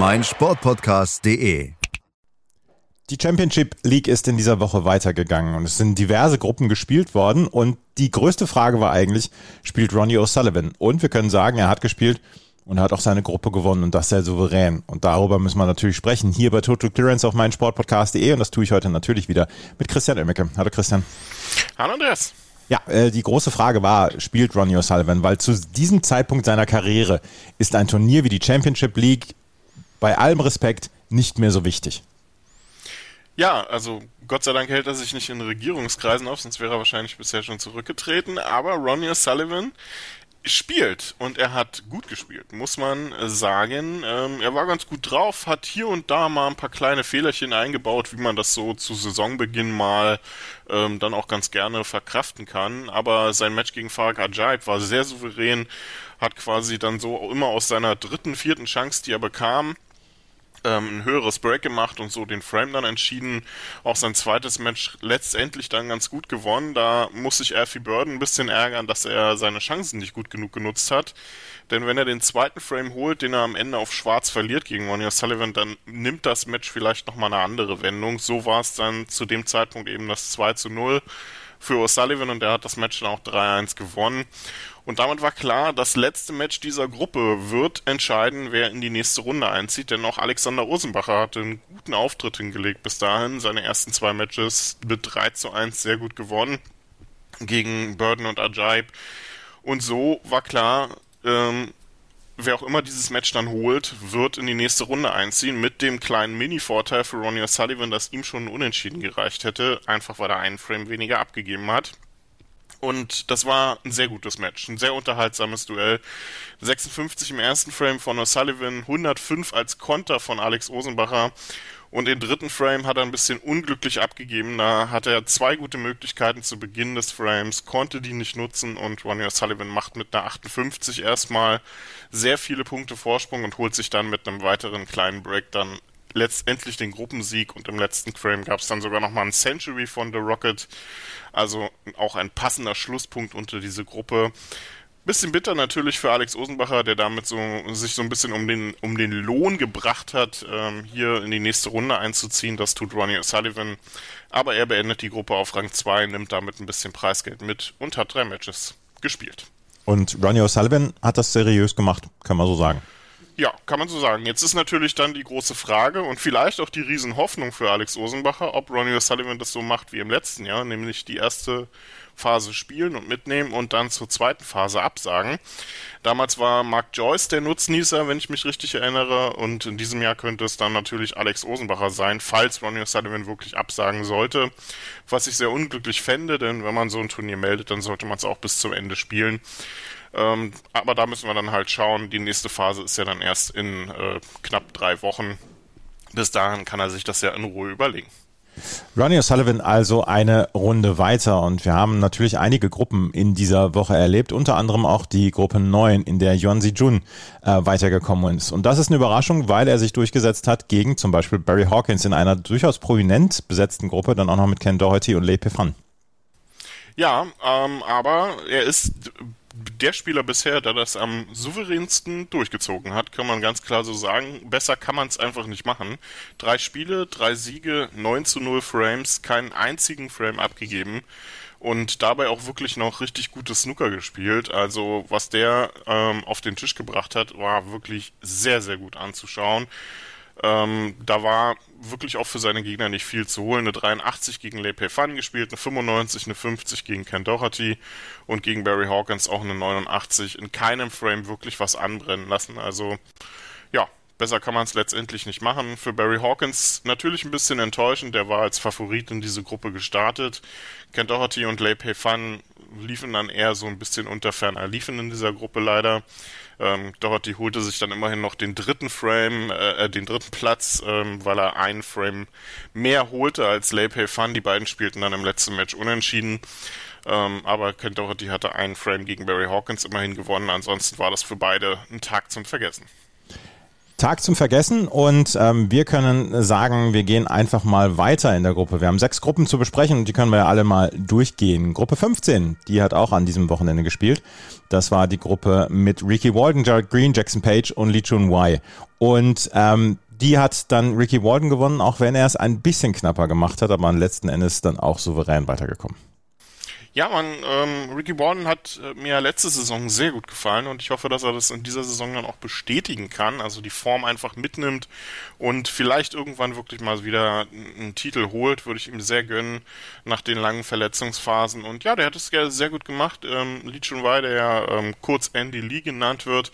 meinsportpodcast.de. Die Championship League ist in dieser Woche weitergegangen und es sind diverse Gruppen gespielt worden und die größte Frage war eigentlich, spielt Ronnie O'Sullivan? Und wir können sagen, er hat gespielt und er hat auch seine Gruppe gewonnen und das sehr souverän. Und darüber müssen wir natürlich sprechen, hier bei Total Clearance auf meinsportpodcast.de und das tue ich heute natürlich wieder mit Christian Oemmeke. Hallo Christian. Hallo Andreas. Ja, äh, die große Frage war, spielt Ronnie O'Sullivan? Weil zu diesem Zeitpunkt seiner Karriere ist ein Turnier wie die Championship League bei allem Respekt nicht mehr so wichtig. Ja, also Gott sei Dank hält er sich nicht in Regierungskreisen auf, sonst wäre er wahrscheinlich bisher schon zurückgetreten. Aber Ronnie Sullivan spielt und er hat gut gespielt, muss man sagen. Ähm, er war ganz gut drauf, hat hier und da mal ein paar kleine Fehlerchen eingebaut, wie man das so zu Saisonbeginn mal ähm, dann auch ganz gerne verkraften kann. Aber sein Match gegen Farag Ajaib war sehr souverän, hat quasi dann so immer aus seiner dritten, vierten Chance, die er bekam, ähm, ein höheres Break gemacht und so den Frame dann entschieden. Auch sein zweites Match letztendlich dann ganz gut gewonnen. Da muss sich Alfie Burden ein bisschen ärgern, dass er seine Chancen nicht gut genug genutzt hat. Denn wenn er den zweiten Frame holt, den er am Ende auf Schwarz verliert gegen Ronnie Sullivan, dann nimmt das Match vielleicht nochmal eine andere Wendung. So war es dann zu dem Zeitpunkt eben das 2 zu 0 für O'Sullivan und der hat das Match dann auch 3-1 gewonnen. Und damit war klar, das letzte Match dieser Gruppe wird entscheiden, wer in die nächste Runde einzieht, denn auch Alexander Rosenbacher hatte einen guten Auftritt hingelegt bis dahin. Seine ersten zwei Matches mit 3 zu 1 sehr gut gewonnen gegen Burden und Ajaib. Und so war klar, ähm, wer auch immer dieses Match dann holt, wird in die nächste Runde einziehen, mit dem kleinen Mini-Vorteil für Ronnie O'Sullivan, dass ihm schon Unentschieden gereicht hätte, einfach weil er einen Frame weniger abgegeben hat. Und das war ein sehr gutes Match, ein sehr unterhaltsames Duell. 56 im ersten Frame von O'Sullivan, 105 als Konter von Alex Osenbacher und den dritten Frame hat er ein bisschen unglücklich abgegeben. Da hatte er zwei gute Möglichkeiten zu Beginn des Frames, konnte die nicht nutzen und Ronnie O'Sullivan macht mit einer 58 erstmal sehr viele Punkte Vorsprung und holt sich dann mit einem weiteren kleinen Break dann letztendlich den Gruppensieg und im letzten Frame gab es dann sogar nochmal ein Century von The Rocket. Also auch ein passender Schlusspunkt unter diese Gruppe. Bisschen bitter natürlich für Alex Osenbacher, der damit so sich so ein bisschen um den um den Lohn gebracht hat, ähm, hier in die nächste Runde einzuziehen. Das tut Ronnie O'Sullivan. Aber er beendet die Gruppe auf Rang 2, nimmt damit ein bisschen Preisgeld mit und hat drei Matches gespielt. Und Ronnie O'Sullivan hat das seriös gemacht, kann man so sagen. Ja, kann man so sagen. Jetzt ist natürlich dann die große Frage und vielleicht auch die Riesenhoffnung für Alex Osenbacher, ob Ronnie O'Sullivan das so macht wie im letzten Jahr, nämlich die erste Phase spielen und mitnehmen und dann zur zweiten Phase absagen. Damals war Mark Joyce der Nutznießer, wenn ich mich richtig erinnere, und in diesem Jahr könnte es dann natürlich Alex Osenbacher sein, falls Ronnie O'Sullivan wirklich absagen sollte, was ich sehr unglücklich fände, denn wenn man so ein Turnier meldet, dann sollte man es auch bis zum Ende spielen. Ähm, aber da müssen wir dann halt schauen. Die nächste Phase ist ja dann erst in äh, knapp drei Wochen. Bis dahin kann er sich das ja in Ruhe überlegen. Ronnie O'Sullivan also eine Runde weiter und wir haben natürlich einige Gruppen in dieser Woche erlebt, unter anderem auch die Gruppe 9, in der Yuan Jun äh, weitergekommen ist. Und das ist eine Überraschung, weil er sich durchgesetzt hat gegen zum Beispiel Barry Hawkins in einer durchaus prominent besetzten Gruppe, dann auch noch mit Ken Doherty und Lei Pefan. Ja, ähm, aber er ist der Spieler bisher, der das am souveränsten durchgezogen hat, kann man ganz klar so sagen. Besser kann man es einfach nicht machen. Drei Spiele, drei Siege, 9 zu 0 Frames, keinen einzigen Frame abgegeben und dabei auch wirklich noch richtig gutes Snooker gespielt. Also was der ähm, auf den Tisch gebracht hat, war wirklich sehr, sehr gut anzuschauen. Ähm, da war wirklich auch für seine Gegner nicht viel zu holen. Eine 83 gegen Lei Fan gespielt, eine 95, eine 50 gegen Ken Doherty und gegen Barry Hawkins auch eine 89. In keinem Frame wirklich was anbrennen lassen. Also ja, besser kann man es letztendlich nicht machen. Für Barry Hawkins natürlich ein bisschen enttäuschend. Der war als Favorit in diese Gruppe gestartet. Ken Doherty und Lei Fan liefen dann eher so ein bisschen unter ferner liefen in dieser Gruppe leider. Ähm, Doherty holte sich dann immerhin noch den dritten Frame, äh, den dritten Platz, ähm, weil er einen Frame mehr holte als Leipay Fun. Die beiden spielten dann im letzten Match unentschieden. Ähm, aber Ken Doherty hatte einen Frame gegen Barry Hawkins immerhin gewonnen. Ansonsten war das für beide ein Tag zum Vergessen. Tag zum Vergessen und ähm, wir können sagen, wir gehen einfach mal weiter in der Gruppe. Wir haben sechs Gruppen zu besprechen und die können wir ja alle mal durchgehen. Gruppe 15, die hat auch an diesem Wochenende gespielt. Das war die Gruppe mit Ricky Walden, Jared Green, Jackson Page und Lee Chun Wai. Und ähm, die hat dann Ricky Walden gewonnen, auch wenn er es ein bisschen knapper gemacht hat, aber letzten Endes dann auch souverän weitergekommen. Ja, man, ähm, Ricky Warden hat äh, mir letzte Saison sehr gut gefallen und ich hoffe, dass er das in dieser Saison dann auch bestätigen kann, also die Form einfach mitnimmt und vielleicht irgendwann wirklich mal wieder einen Titel holt, würde ich ihm sehr gönnen nach den langen Verletzungsphasen. Und ja, der hat es sehr gut gemacht. Ähm, Lee Chun Wei, der ja ähm, kurz Andy Lee genannt wird,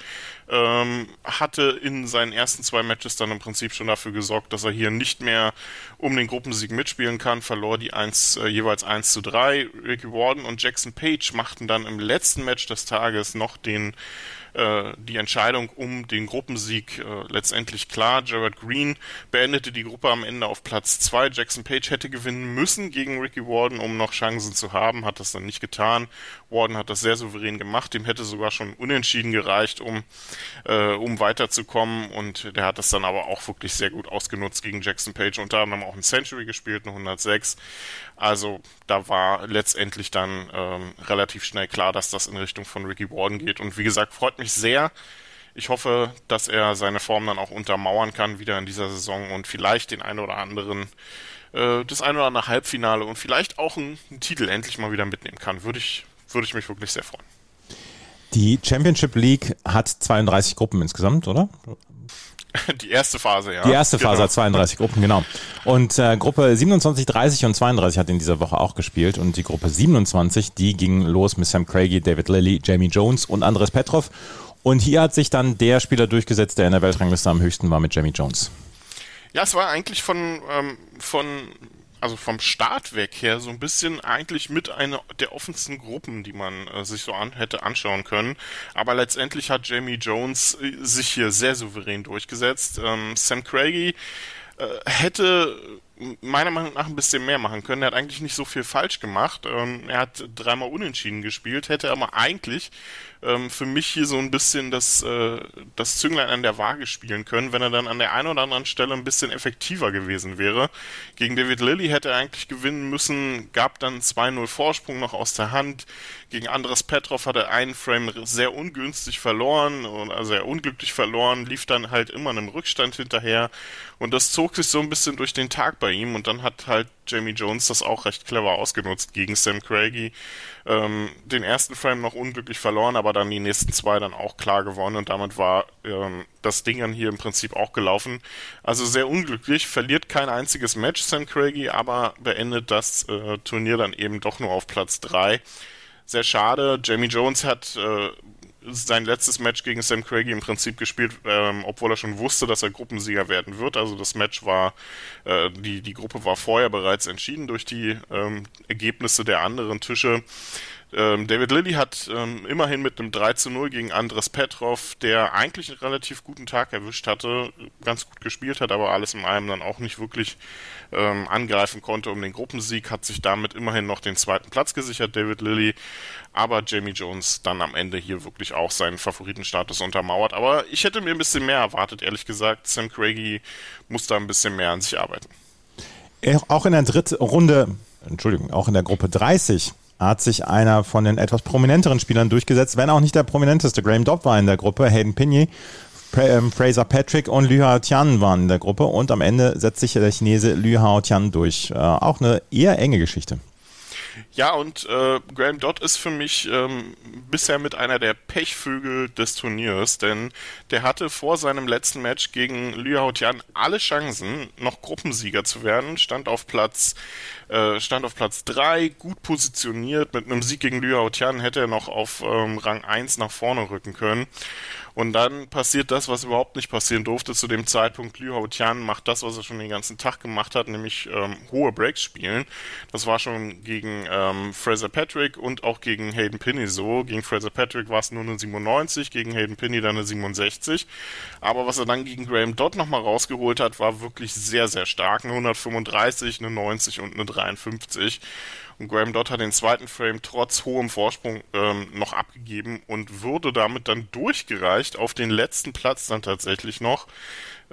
ähm, hatte in seinen ersten zwei Matches dann im Prinzip schon dafür gesorgt, dass er hier nicht mehr um den Gruppensieg mitspielen kann, verlor die 1, äh, jeweils 1 zu 3. Ricky Warden und Jackson Page machten dann im letzten Match des Tages noch den äh, die Entscheidung um den Gruppensieg äh, letztendlich klar. Jared Green beendete die Gruppe am Ende auf Platz 2. Jackson Page hätte gewinnen müssen gegen Ricky Warden, um noch Chancen zu haben, hat das dann nicht getan. Warden hat das sehr souverän gemacht, dem hätte sogar schon unentschieden gereicht, um, äh, um weiterzukommen und der hat das dann aber auch wirklich sehr gut ausgenutzt gegen Jackson Page, unter anderem auch ein Century gespielt, eine 106. Also da war letztendlich dann ähm, relativ schnell klar, dass das in Richtung von Ricky Warden geht und wie gesagt, freut mich sehr, ich hoffe, dass er seine Form dann auch untermauern kann wieder in dieser Saison und vielleicht den einen oder anderen, äh, das ein oder andere Halbfinale und vielleicht auch einen, einen Titel endlich mal wieder mitnehmen kann. Würde ich, würde ich mich wirklich sehr freuen. Die Championship League hat 32 Gruppen insgesamt, oder? Die erste Phase, ja. Die erste Phase genau. hat 32 Gruppen, genau. Und äh, Gruppe 27, 30 und 32 hat in dieser Woche auch gespielt. Und die Gruppe 27, die ging los mit Sam Craigie, David Lilly, Jamie Jones und Andres Petrov. Und hier hat sich dann der Spieler durchgesetzt, der in der Weltrangliste am höchsten war mit Jamie Jones. Ja, es war eigentlich von, ähm, von also vom Start weg her so ein bisschen eigentlich mit einer der offensten Gruppen, die man äh, sich so an, hätte anschauen können. Aber letztendlich hat Jamie Jones äh, sich hier sehr souverän durchgesetzt. Ähm, Sam Craigie äh, hätte meiner Meinung nach ein bisschen mehr machen können. Er hat eigentlich nicht so viel falsch gemacht. Ähm, er hat dreimal unentschieden gespielt, hätte aber eigentlich ähm, für mich hier so ein bisschen das, äh, das Zünglein an der Waage spielen können, wenn er dann an der einen oder anderen Stelle ein bisschen effektiver gewesen wäre. Gegen David Lilly hätte er eigentlich gewinnen müssen, gab dann 2-0 Vorsprung noch aus der Hand. Gegen Andres Petrov hat er einen Frame sehr ungünstig verloren, also sehr unglücklich verloren, lief dann halt immer einem Rückstand hinterher und das zog sich so ein bisschen durch den Tag bei ihm und dann hat halt Jamie Jones das auch recht clever ausgenutzt gegen Sam Craigie. Ähm, den ersten Frame noch unglücklich verloren, aber dann die nächsten zwei dann auch klar gewonnen und damit war ähm, das Ding dann hier im Prinzip auch gelaufen. Also sehr unglücklich, verliert kein einziges Match Sam Craigie, aber beendet das äh, Turnier dann eben doch nur auf Platz drei sehr schade. Jamie Jones hat äh, sein letztes Match gegen Sam Craigie im Prinzip gespielt, ähm, obwohl er schon wusste, dass er Gruppensieger werden wird. Also das Match war, äh, die, die Gruppe war vorher bereits entschieden durch die ähm, Ergebnisse der anderen Tische. Ähm, David Lilly hat ähm, immerhin mit einem 3 zu 0 gegen Andres Petrov, der eigentlich einen relativ guten Tag erwischt hatte, ganz gut gespielt hat, aber alles in allem dann auch nicht wirklich ähm, angreifen konnte um den Gruppensieg, hat sich damit immerhin noch den zweiten Platz gesichert, David Lilly. Aber Jamie Jones dann am Ende hier wirklich auch seinen Favoritenstatus untermauert. Aber ich hätte mir ein bisschen mehr erwartet, ehrlich gesagt. Sam Craigie muss da ein bisschen mehr an sich arbeiten. Auch in der dritten Runde, Entschuldigung, auch in der Gruppe 30 hat sich einer von den etwas prominenteren Spielern durchgesetzt, wenn auch nicht der prominenteste. Graham Dobb war in der Gruppe, Hayden Pinney, ähm, Fraser Patrick und Lü Hao Tian waren in der Gruppe und am Ende setzt sich der Chinese Lü Hao Tian durch. Äh, auch eine eher enge Geschichte. Ja, und äh, Graham Dodd ist für mich ähm, bisher mit einer der Pechvögel des Turniers, denn der hatte vor seinem letzten Match gegen Liu Haotian alle Chancen, noch Gruppensieger zu werden, stand auf Platz äh, stand auf Platz 3, gut positioniert, mit einem Sieg gegen Liu Haotian hätte er noch auf ähm, Rang 1 nach vorne rücken können. Und dann passiert das, was überhaupt nicht passieren durfte zu dem Zeitpunkt. Liu Hao Tian macht das, was er schon den ganzen Tag gemacht hat, nämlich ähm, hohe Breaks spielen. Das war schon gegen ähm, Fraser Patrick und auch gegen Hayden Pinney so. Gegen Fraser Patrick war es nur eine 97, gegen Hayden Pinney dann eine 67. Aber was er dann gegen Graham Dodd nochmal rausgeholt hat, war wirklich sehr, sehr stark. Eine 135, eine 90 und eine 53. Und Graham Dodd hat den zweiten Frame trotz hohem Vorsprung ähm, noch abgegeben und wurde damit dann durchgereicht auf den letzten Platz dann tatsächlich noch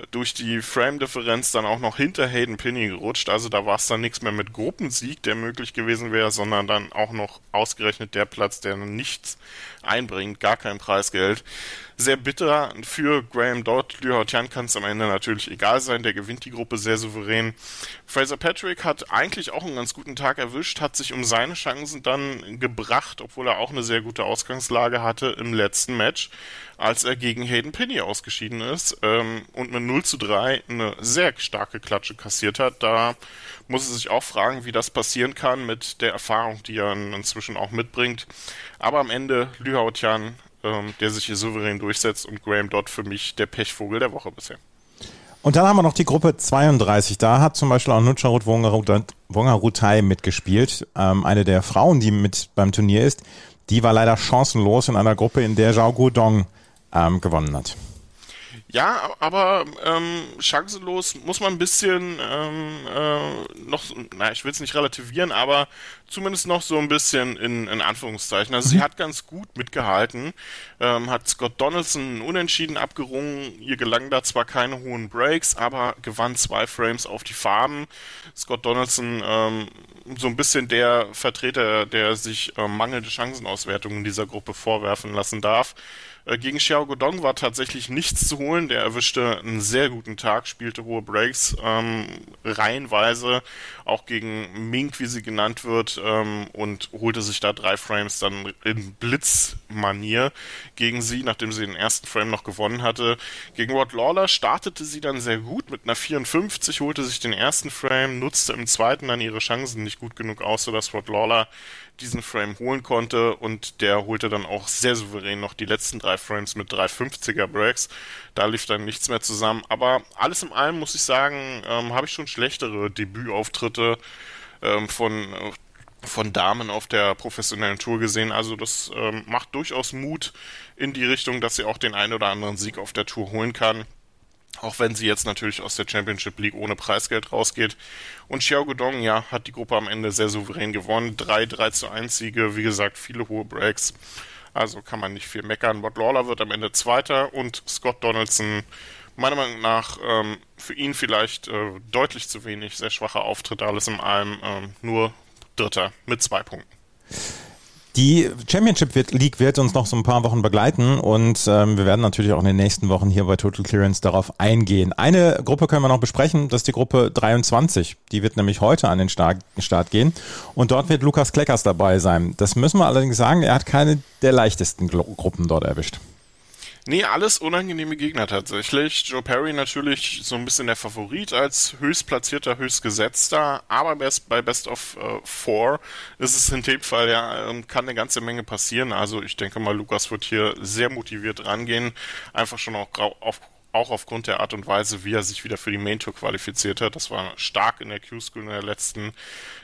durch die Frame-Differenz dann auch noch hinter Hayden Pinney gerutscht. Also da war es dann nichts mehr mit Gruppensieg, der möglich gewesen wäre, sondern dann auch noch ausgerechnet der Platz, der nichts einbringt, gar kein Preisgeld. Sehr bitter für Graham Dodd. Liu Haotian kann es am Ende natürlich egal sein, der gewinnt die Gruppe sehr souverän. Fraser Patrick hat eigentlich auch einen ganz guten Tag erwischt, hat sich um seine Chancen dann gebracht, obwohl er auch eine sehr gute Ausgangslage hatte im letzten Match als er gegen Hayden Pinney ausgeschieden ist ähm, und mit 0 zu 3 eine sehr starke Klatsche kassiert hat. Da muss er sich auch fragen, wie das passieren kann mit der Erfahrung, die er inzwischen auch mitbringt. Aber am Ende Lü Haotian, ähm, der sich hier souverän durchsetzt und Graham Dodd für mich der Pechvogel der Woche bisher. Und dann haben wir noch die Gruppe 32. Da hat zum Beispiel auch Nutscharut Wongarutai mitgespielt. Ähm, eine der Frauen, die mit beim Turnier ist. Die war leider chancenlos in einer Gruppe, in der Zhao Guodong ähm, gewonnen hat. Ja, aber ähm, chancenlos muss man ein bisschen ähm, äh, noch, na, ich will es nicht relativieren, aber zumindest noch so ein bisschen in, in Anführungszeichen. Also mhm. sie hat ganz gut mitgehalten, ähm, hat Scott Donaldson unentschieden abgerungen. Ihr gelangen da zwar keine hohen Breaks, aber gewann zwei Frames auf die Farben. Scott Donaldson ähm, so ein bisschen der Vertreter, der sich äh, mangelnde Chancenauswertungen in dieser Gruppe vorwerfen lassen darf. Äh, gegen Xiao Godong war tatsächlich nichts zu holen. Der erwischte einen sehr guten Tag, spielte hohe Breaks, ähm, reihenweise, auch gegen Mink, wie sie genannt wird, ähm, und holte sich da drei Frames dann in Blitzmanier gegen sie, nachdem sie den ersten Frame noch gewonnen hatte. Gegen Rod Lawler startete sie dann sehr gut mit einer 54, holte sich den ersten Frame, nutzte im zweiten dann ihre Chancen nicht gut genug aus, sodass Rod Lawler diesen Frame holen konnte und der holte dann auch sehr souverän noch die letzten drei Frames mit 350er Breaks. Da lief dann nichts mehr zusammen. Aber alles in allem muss ich sagen, ähm, habe ich schon schlechtere Debütauftritte ähm, von von Damen auf der professionellen Tour gesehen. Also das ähm, macht durchaus Mut in die Richtung, dass sie auch den einen oder anderen Sieg auf der Tour holen kann. Auch wenn sie jetzt natürlich aus der Championship League ohne Preisgeld rausgeht. Und Xiao Guodong, ja, hat die Gruppe am Ende sehr souverän gewonnen. Drei 3 zu 1 Siege, wie gesagt, viele hohe Breaks. Also kann man nicht viel meckern. Bot Lawler wird am Ende Zweiter und Scott Donaldson, meiner Meinung nach, ähm, für ihn vielleicht äh, deutlich zu wenig. Sehr schwacher Auftritt, alles in allem. Ähm, nur Dritter mit zwei Punkten. Die Championship League wird uns noch so ein paar Wochen begleiten und ähm, wir werden natürlich auch in den nächsten Wochen hier bei Total Clearance darauf eingehen. Eine Gruppe können wir noch besprechen, das ist die Gruppe 23. Die wird nämlich heute an den Start, Start gehen und dort wird Lukas Kleckers dabei sein. Das müssen wir allerdings sagen, er hat keine der leichtesten Gruppen dort erwischt. Nee, alles unangenehme Gegner tatsächlich. Joe Perry natürlich so ein bisschen der Favorit als höchstplatzierter, höchstgesetzter, aber best, bei Best of äh, Four ist es in dem Fall ja, ähm, kann eine ganze Menge passieren. Also ich denke mal, Lukas wird hier sehr motiviert rangehen, einfach schon auch auf, auch aufgrund der Art und Weise, wie er sich wieder für die Main Tour qualifiziert hat. Das war stark in der Q-School in der letzten,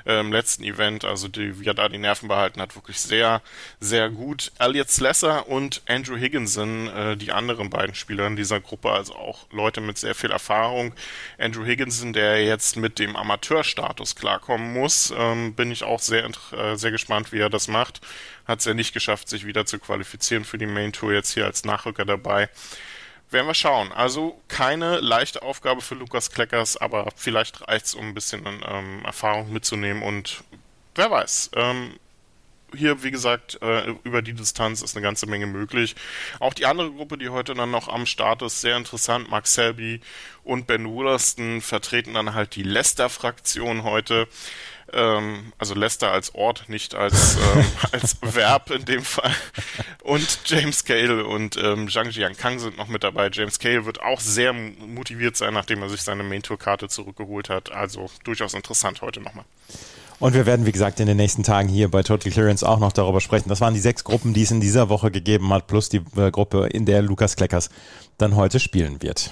äh, letzten Event. Also die, wie er da die Nerven behalten hat, wirklich sehr, sehr gut. Elliot Slesser und Andrew Higginson, äh, die anderen beiden Spieler in dieser Gruppe, also auch Leute mit sehr viel Erfahrung. Andrew Higginson, der jetzt mit dem Amateurstatus klarkommen muss, ähm, bin ich auch sehr, äh, sehr gespannt, wie er das macht. Hat es ja nicht geschafft, sich wieder zu qualifizieren für die Main Tour, jetzt hier als Nachrücker dabei. Werden wir schauen. Also keine leichte Aufgabe für Lukas Kleckers, aber vielleicht reicht es, um ein bisschen ähm, Erfahrung mitzunehmen und wer weiß. Ähm, hier, wie gesagt, äh, über die Distanz ist eine ganze Menge möglich. Auch die andere Gruppe, die heute dann noch am Start ist, sehr interessant. Mark Selby und Ben Wooderston vertreten dann halt die Leicester-Fraktion heute ähm, also Leicester als Ort, nicht als, ähm, als Verb in dem Fall. Und James Cale und ähm, Zhang Jiankang sind noch mit dabei. James Cale wird auch sehr motiviert sein, nachdem er sich seine Main-Tour-Karte zurückgeholt hat. Also durchaus interessant heute nochmal. Und wir werden, wie gesagt, in den nächsten Tagen hier bei Total Clearance auch noch darüber sprechen. Das waren die sechs Gruppen, die es in dieser Woche gegeben hat, plus die äh, Gruppe, in der Lukas Kleckers dann heute spielen wird.